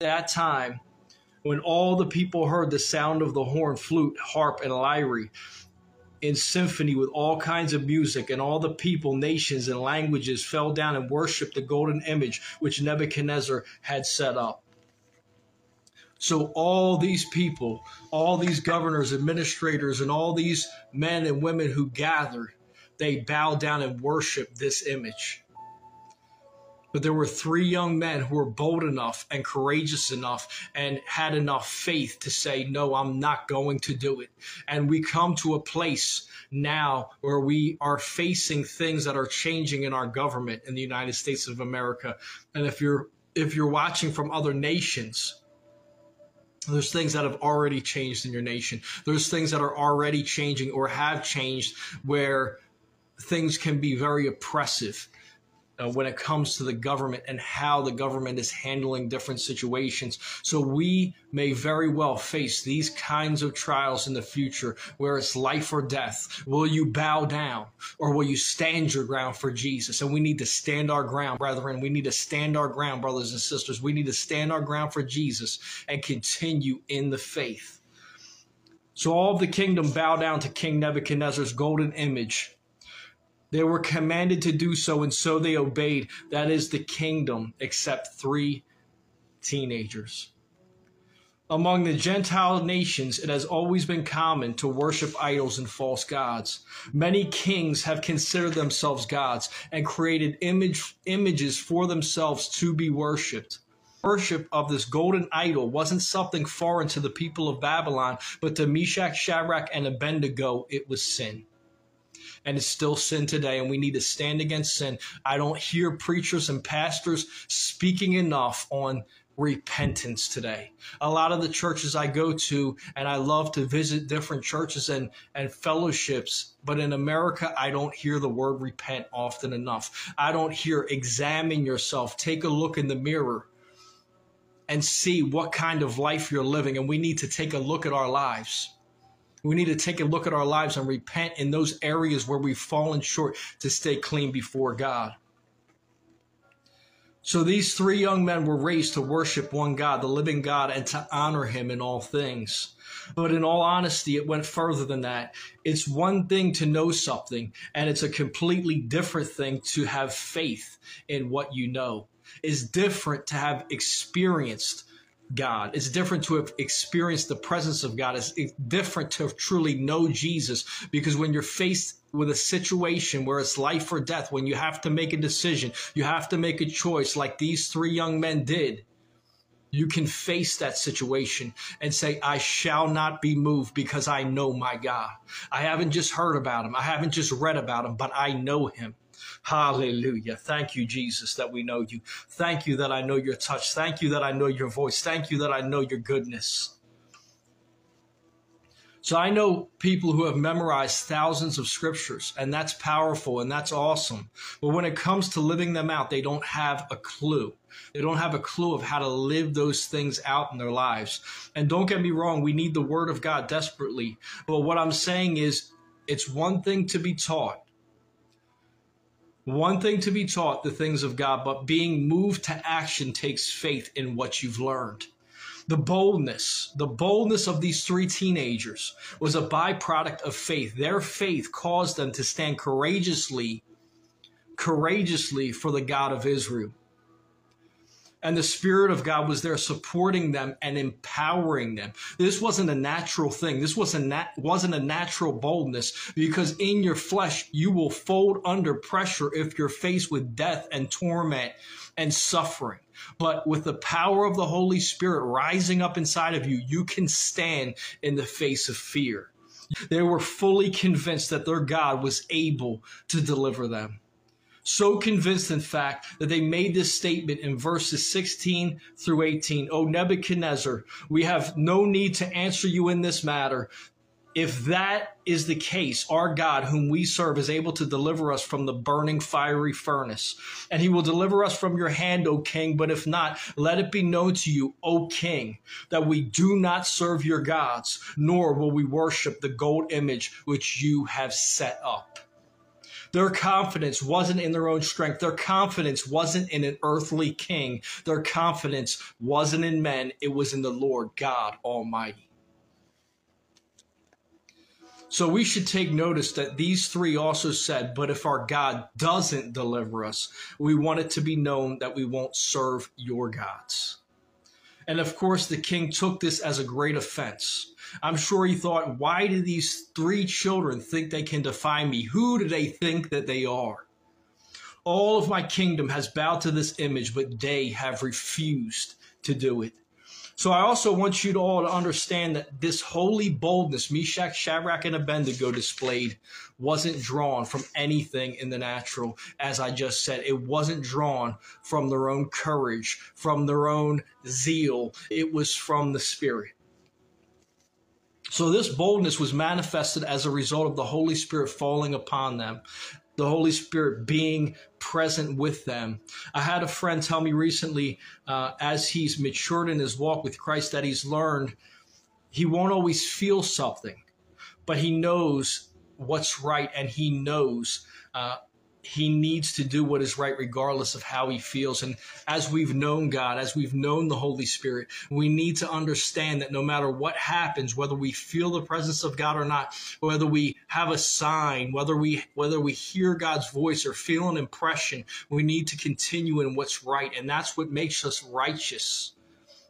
that time when all the people heard the sound of the horn, flute, harp, and lyre in symphony with all kinds of music, and all the people, nations, and languages fell down and worshiped the golden image which Nebuchadnezzar had set up. So, all these people, all these governors, administrators, and all these men and women who gathered, they bowed down and worshiped this image. But there were three young men who were bold enough and courageous enough and had enough faith to say, No, I'm not going to do it. And we come to a place now where we are facing things that are changing in our government in the United States of America. And if you're if you're watching from other nations, there's things that have already changed in your nation. There's things that are already changing or have changed where things can be very oppressive uh, when it comes to the government and how the government is handling different situations. So we may very well face these kinds of trials in the future where it's life or death. Will you bow down or will you stand your ground for Jesus? And we need to stand our ground, brethren. We need to stand our ground, brothers and sisters. We need to stand our ground for Jesus and continue in the faith. So all of the kingdom bow down to King Nebuchadnezzar's golden image they were commanded to do so, and so they obeyed. That is the kingdom, except three teenagers. Among the Gentile nations, it has always been common to worship idols and false gods. Many kings have considered themselves gods and created image, images for themselves to be worshipped. Worship of this golden idol wasn't something foreign to the people of Babylon, but to Meshach, Shadrach, and Abednego, it was sin and it's still sin today, and we need to stand against sin. I don't hear preachers and pastors speaking enough on repentance today. A lot of the churches I go to, and I love to visit different churches and, and fellowships, but in America, I don't hear the word repent often enough. I don't hear examine yourself, take a look in the mirror and see what kind of life you're living. And we need to take a look at our lives. We need to take a look at our lives and repent in those areas where we've fallen short to stay clean before God. So these three young men were raised to worship one God, the living God, and to honor him in all things. But in all honesty, it went further than that. It's one thing to know something, and it's a completely different thing to have faith in what you know. It's different to have experienced God. It's different to have experienced the presence of God. It's, different to truly know Jesus because when you're faced with a situation where it's life or death, when you have to make a decision, you have to make a choice like these three young men did. You can face that situation and say, I shall not be moved because I know my God. I haven't just heard about him. I haven't just read about him, but I know him. Hallelujah. Thank you, Jesus, that we know you. Thank you that I know your touch. Thank you that I know your voice. Thank you that I know your goodness. So I know people who have memorized thousands of scriptures, and that's powerful and that's awesome. But when it comes to living them out, they don't have a clue. They don't have a clue of how to live those things out in their lives. And don't get me wrong, we need the word of God desperately. But what I'm saying is, it's one thing to be taught. One thing to be taught the things of God, but being moved to action takes faith in what you've learned. The boldness, the boldness of these three teenagers was a byproduct of faith. Their faith caused them to stand courageously, courageously for the God of Israel and the Spirit of God was there supporting them and empowering them. This wasn't a natural thing. This wasn't, nat- wasn't a natural boldness because in your flesh, you will fold under pressure if you're faced with death and torment and suffering. But with the power of the Holy Spirit rising up inside of you, you can stand in the face of fear. They were fully convinced that their God was able to deliver them. So convinced, in fact, that they made this statement in verses 16 through 18. O Nebuchadnezzar, we have no need to answer you in this matter. If that is the case, our God, whom we serve, is able to deliver us from the burning fiery furnace. And he will deliver us from your hand, O king. But if not, let it be known to you, O king, that we do not serve your gods, nor will we worship the gold image which you have set up. Their confidence wasn't in their own strength. Their confidence wasn't in an earthly king. Their confidence wasn't in men. It was in the Lord God Almighty. So we should take notice that these three also said, But if our God doesn't deliver us, we want it to be known that we won't serve your gods. And of course, the king took this as a great offense. I'm sure he thought, Why do these three children think they can defy me? Who do they think that they are? All of my kingdom has bowed to this image, but they have refused to do it. So I also want you to all to understand that this holy boldness Meshach, Shadrach, and Abednego displayed wasn't drawn from anything in the natural. As I just said, it wasn't drawn from their own courage, from their own zeal. It was from the Spirit. So this boldness was manifested as a result of the Holy Spirit falling upon them the Holy Spirit being present with them. I had a friend tell me recently, uh, as he's matured in his walk with Christ, that he's learned he won't always feel something, but he knows what's right and he knows uh, he needs to do what is right regardless of how he feels. And as we've known God, as we've known the Holy Spirit, we need to understand that no matter what happens, whether we feel the presence of God or not, whether we have a sign, whether we whether we hear God's voice or feel an impression, we need to continue in what's right. And that's what makes us righteous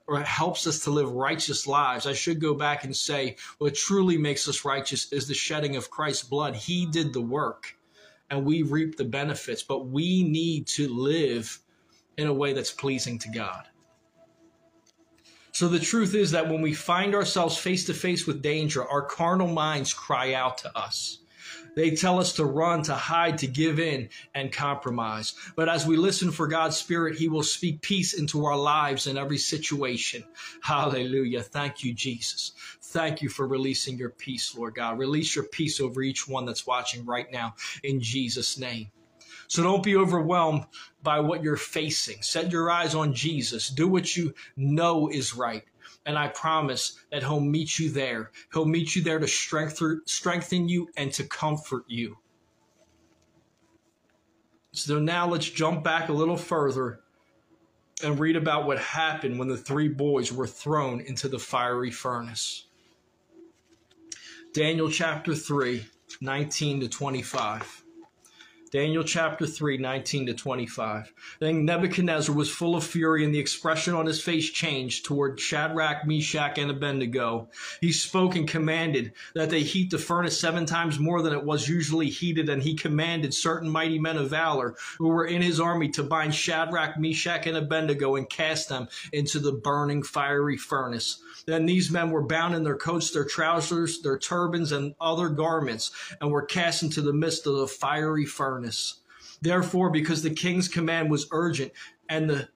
or it helps us to live righteous lives. I should go back and say what truly makes us righteous is the shedding of Christ's blood. He did the work and we reap the benefits, but we need to live in a way that's pleasing to God. So the truth is that when we find ourselves face to face with danger, our carnal minds cry out to us. They tell us to run, to hide, to give in, and compromise. But as we listen for God's Spirit, He will speak peace into our lives in every situation. Hallelujah. Thank you, Jesus. Thank you for releasing your peace, Lord God. Release your peace over each one that's watching right now in Jesus' name. So don't be overwhelmed by what you're facing. Set your eyes on Jesus. Do what you know is right. And I promise that He'll meet you there. He'll meet you there to strengthen, you and to comfort you. So now let's jump back a little further and read about what happened when the three boys were thrown into the fiery furnace. Daniel chapter 3, 19 to 25. Daniel chapter 3, 19 to 25. Then Nebuchadnezzar was full of fury, and the expression on his face changed toward Shadrach, Meshach, and Abednego. He spoke and commanded that they heat the furnace seven times more than it was usually heated, and he commanded certain mighty men of valor who were in his army to bind Shadrach, Meshach, and Abednego and cast them into the burning fiery furnace. Then these men were bound in their coats, their trousers, their turbans, and other garments, and were cast into the midst of the fiery furnace. Therefore, because the king's command was urgent and the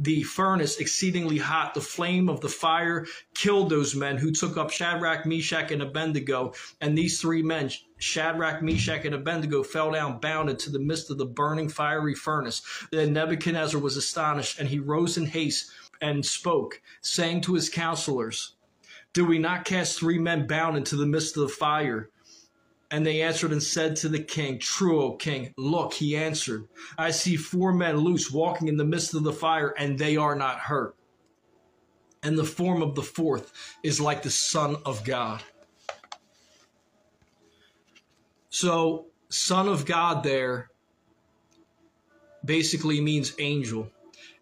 the furnace exceedingly hot, the flame of the fire killed those men who took up Shadrach, Meshach, and Abednego. And these three men, Shadrach, Meshach, and Abednego, fell down bound into the midst of the burning fiery furnace. Then Nebuchadnezzar was astonished, and he rose in haste and spoke, saying to his counselors, Do we not cast three men bound into the midst of the fire? And they answered and said to the king, True, O king. Look, he answered, I see four men loose walking in the midst of the fire, and they are not hurt. And the form of the fourth is like the Son of God. So, Son of God there basically means angel.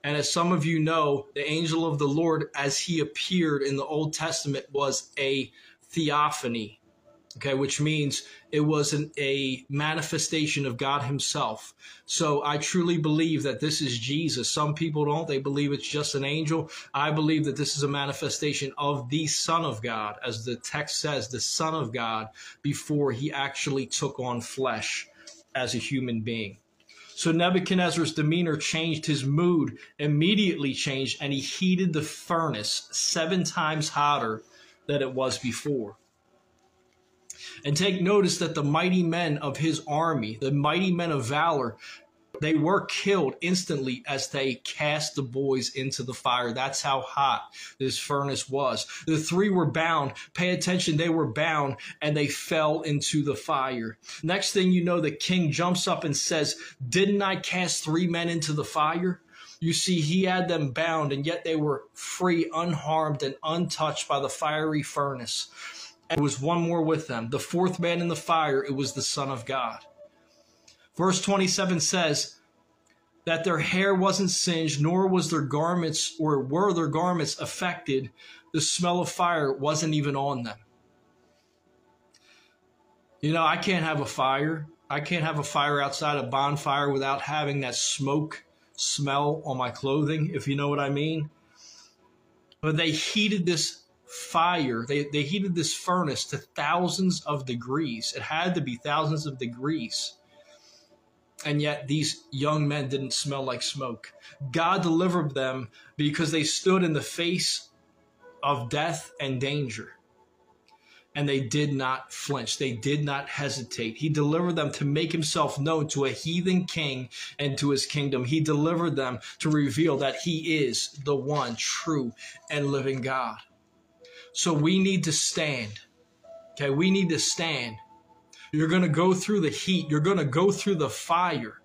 And as some of you know, the angel of the Lord, as he appeared in the Old Testament, was a theophany, okay, which means it was an, a manifestation of God himself. So I truly believe that this is Jesus. Some people don't, they believe it's just an angel. I believe that this is a manifestation of the Son of God, as the text says, the Son of God, before he actually took on flesh as a human being. So Nebuchadnezzar's demeanor changed, his mood immediately changed, and he heated the furnace seven times hotter than it was before. And take notice that the mighty men of his army, the mighty men of valor, They were killed instantly as they cast the boys into the fire. That's how hot this furnace was. The three were bound. Pay attention, they were bound and they fell into the fire. Next thing you know, the king jumps up and says, Didn't I cast three men into the fire? You see, he had them bound, and yet they were free, unharmed, and untouched by the fiery furnace. And there was one more with them. The fourth man in the fire, it was the Son of God. Verse 27 says that their hair wasn't singed, nor was their garments, or were their garments affected. The smell of fire wasn't even on them. You know, I can't have a fire. I can't have a fire outside a bonfire without having that smoke smell on my clothing, if you know what I mean. But they heated this fire, they, they heated this furnace to thousands of degrees. It had to be thousands of degrees and yet these young men didn't smell like smoke. God delivered them because they stood in the face of death and danger. And they did not flinch. They did not hesitate. He delivered them to make himself known to a heathen king and to his kingdom. He delivered them to reveal that he is the one true and living God. So we need to stand. Okay, we need to stand you're going to go through the heat. You're going to go through the fire.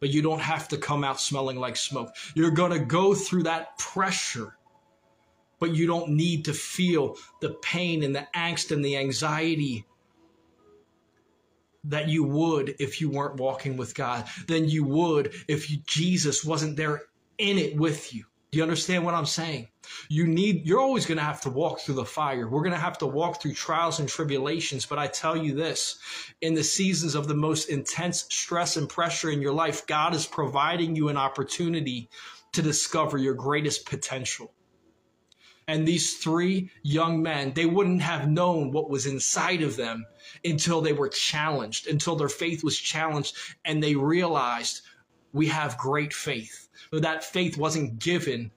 But you don't have to come out smelling like smoke. You're going to go through that pressure. But you don't need to feel the pain and the angst and the anxiety that you would if you weren't walking with God, than you would if you, Jesus wasn't there in it with you. Do you understand what I'm saying? You need, you're always going to have to walk through the fire. We're going to have to walk through trials and tribulations. But I tell you this in the seasons of the most intense stress and pressure in your life, God is providing you an opportunity to discover your greatest potential. And these three young men, they wouldn't have known what was inside of them until they were challenged, until their faith was challenged, and they realized we have great faith but that faith wasn't given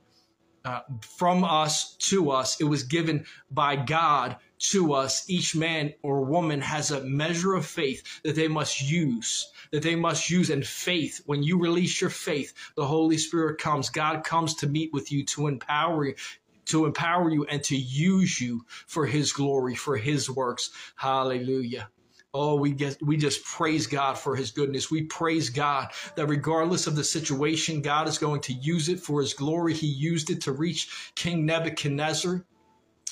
uh, from us to us. It was given by God to us. Each man or woman has a measure of faith that they must use, that they must use. And faith, when you release your faith, the Holy Spirit comes. God comes to meet with you to empower you. To empower you and to use you for his glory, for his works. Hallelujah. Oh, we get we just praise God for his goodness. We praise God that regardless of the situation, God is going to use it for his glory. He used it to reach King Nebuchadnezzar.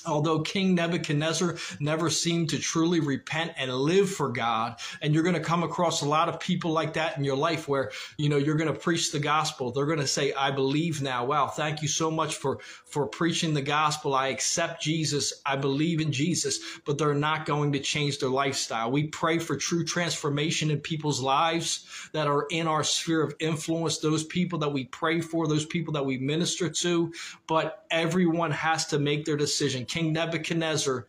Although King Nebuchadnezzar never seemed to truly repent and live for God, and you're going to come across a lot of people like that in your life where, you know, you're going to preach the gospel. They're going to say, I believe now. Wow, thank you so much for, for preaching the gospel. I accept Jesus. I believe in Jesus, but they're not going to change their lifestyle. We pray for true transformation in people's lives that are in our sphere of influence, those people that we pray for, those people that we minister to, but everyone has to make their decision King Nebuchadnezzar,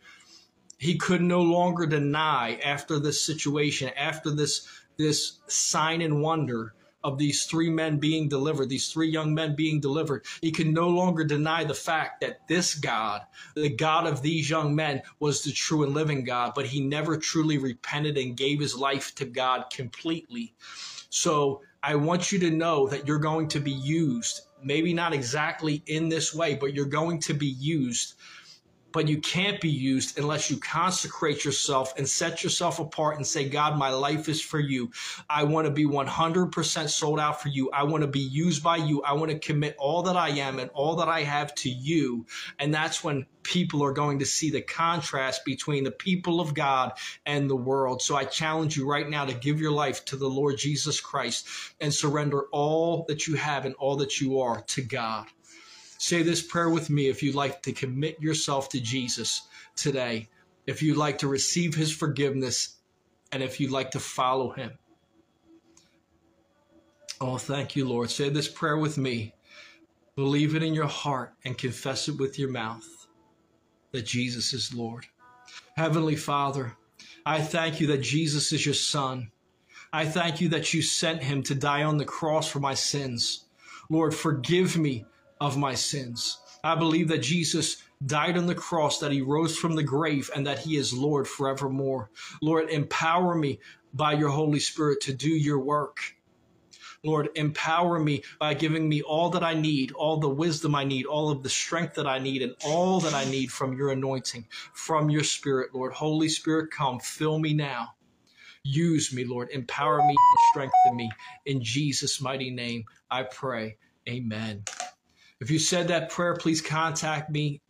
he could no longer deny after this situation, after this this sign and wonder of these three men being delivered, these three young men being delivered, he could no longer deny the fact that this God, the God of these young men, was the true and living God, but he never truly repented and gave his life to God completely. So I want you to know that you're going to be used, maybe not exactly in this way, but you're going to be used but you can't be used unless you consecrate yourself and set yourself apart and say, God, my life is for you. I want to be 100% sold out for you. I want to be used by you. I want to commit all that I am and all that I have to you. And that's when people are going to see the contrast between the people of God and the world. So I challenge you right now to give your life to the Lord Jesus Christ and surrender all that you have and all that you are to God. Say this prayer with me if you'd like to commit yourself to Jesus today, if you'd like to receive his forgiveness, and if you'd like to follow him. Oh, thank you, Lord. Say this prayer with me. Believe it in your heart and confess it with your mouth that Jesus is Lord. Heavenly Father, I thank you that Jesus is your Son. I thank you that you sent him to die on the cross for my sins. Lord, forgive me of my sins. I believe that Jesus died on the cross, that he rose from the grave, and that he is Lord forevermore. Lord, empower me by your Holy Spirit to do your work. Lord, empower me by giving me all that I need, all the wisdom I need, all of the strength that I need, and all that I need from your anointing, from your spirit, Lord. Holy Spirit, come, fill me now. Use me, Lord. Empower me and strengthen me. In Jesus' mighty name, I pray. Amen. If you said that prayer, please contact me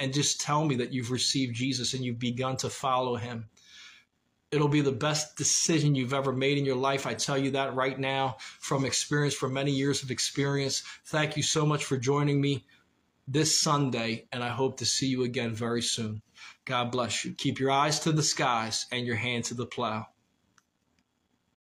and just tell me that you've received Jesus and you've begun to follow him. It'll be the best decision you've ever made in your life. I tell you that right now from experience, from many years of experience. Thank you so much for joining me this Sunday, and I hope to see you again very soon. God bless you. Keep your eyes to the skies and your hand to the plow.